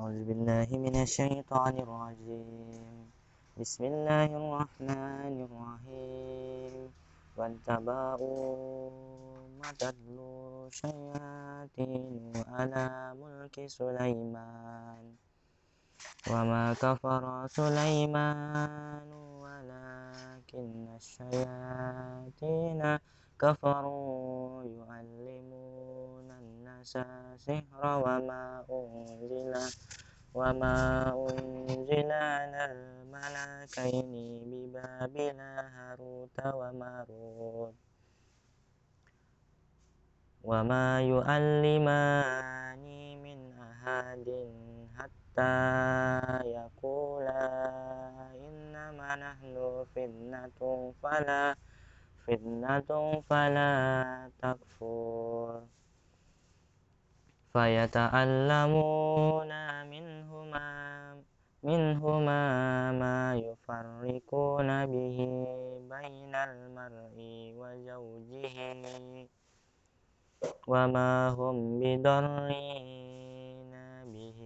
أعوذ بالله من الشيطان الرجيم. بسم الله الرحمن الرحيم. واتبعوا ما تتلو الشياطين على ملك سليمان. وما كفر سليمان ولكن الشياطين كفروا يعلمون الناس السحر وما أنزل وما أنزل على الملكين ببابل هاروت وماروت وما يعلمان من أحد حتى يقولا إنما نحن فتنة فلا فتنة فلا تكفر فيتعلمون منهما منهما ما يفرقون به بين المرء وزوجه. وما هم بضرين به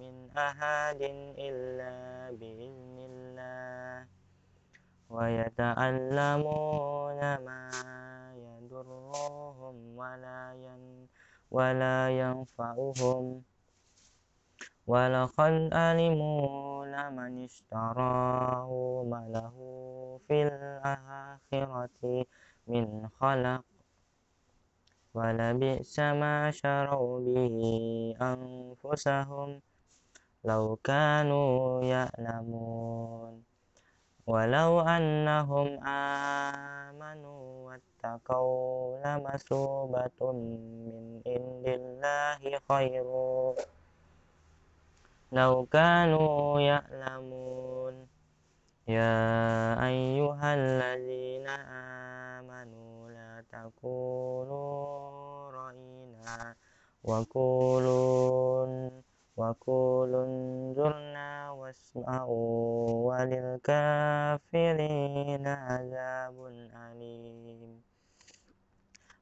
من أحد إلا بإذن الله. ويتعلمون ما ولا ينفعهم. ولقد علموا لمن اشتراه ما له في الآخرة من خلق ولبئس ما شروا به أنفسهم لو كانوا يعلمون. ولو أنهم آمنوا واتقوا لمثوبة من الله خير لو كانوا يعلمون. يا أيها الذين آمنوا لا تقولوا رأينا وقولوا وقولوا انظرنا واسمعوا وللكافرين عذاب أليم.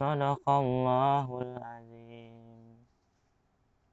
صدق الله العظيم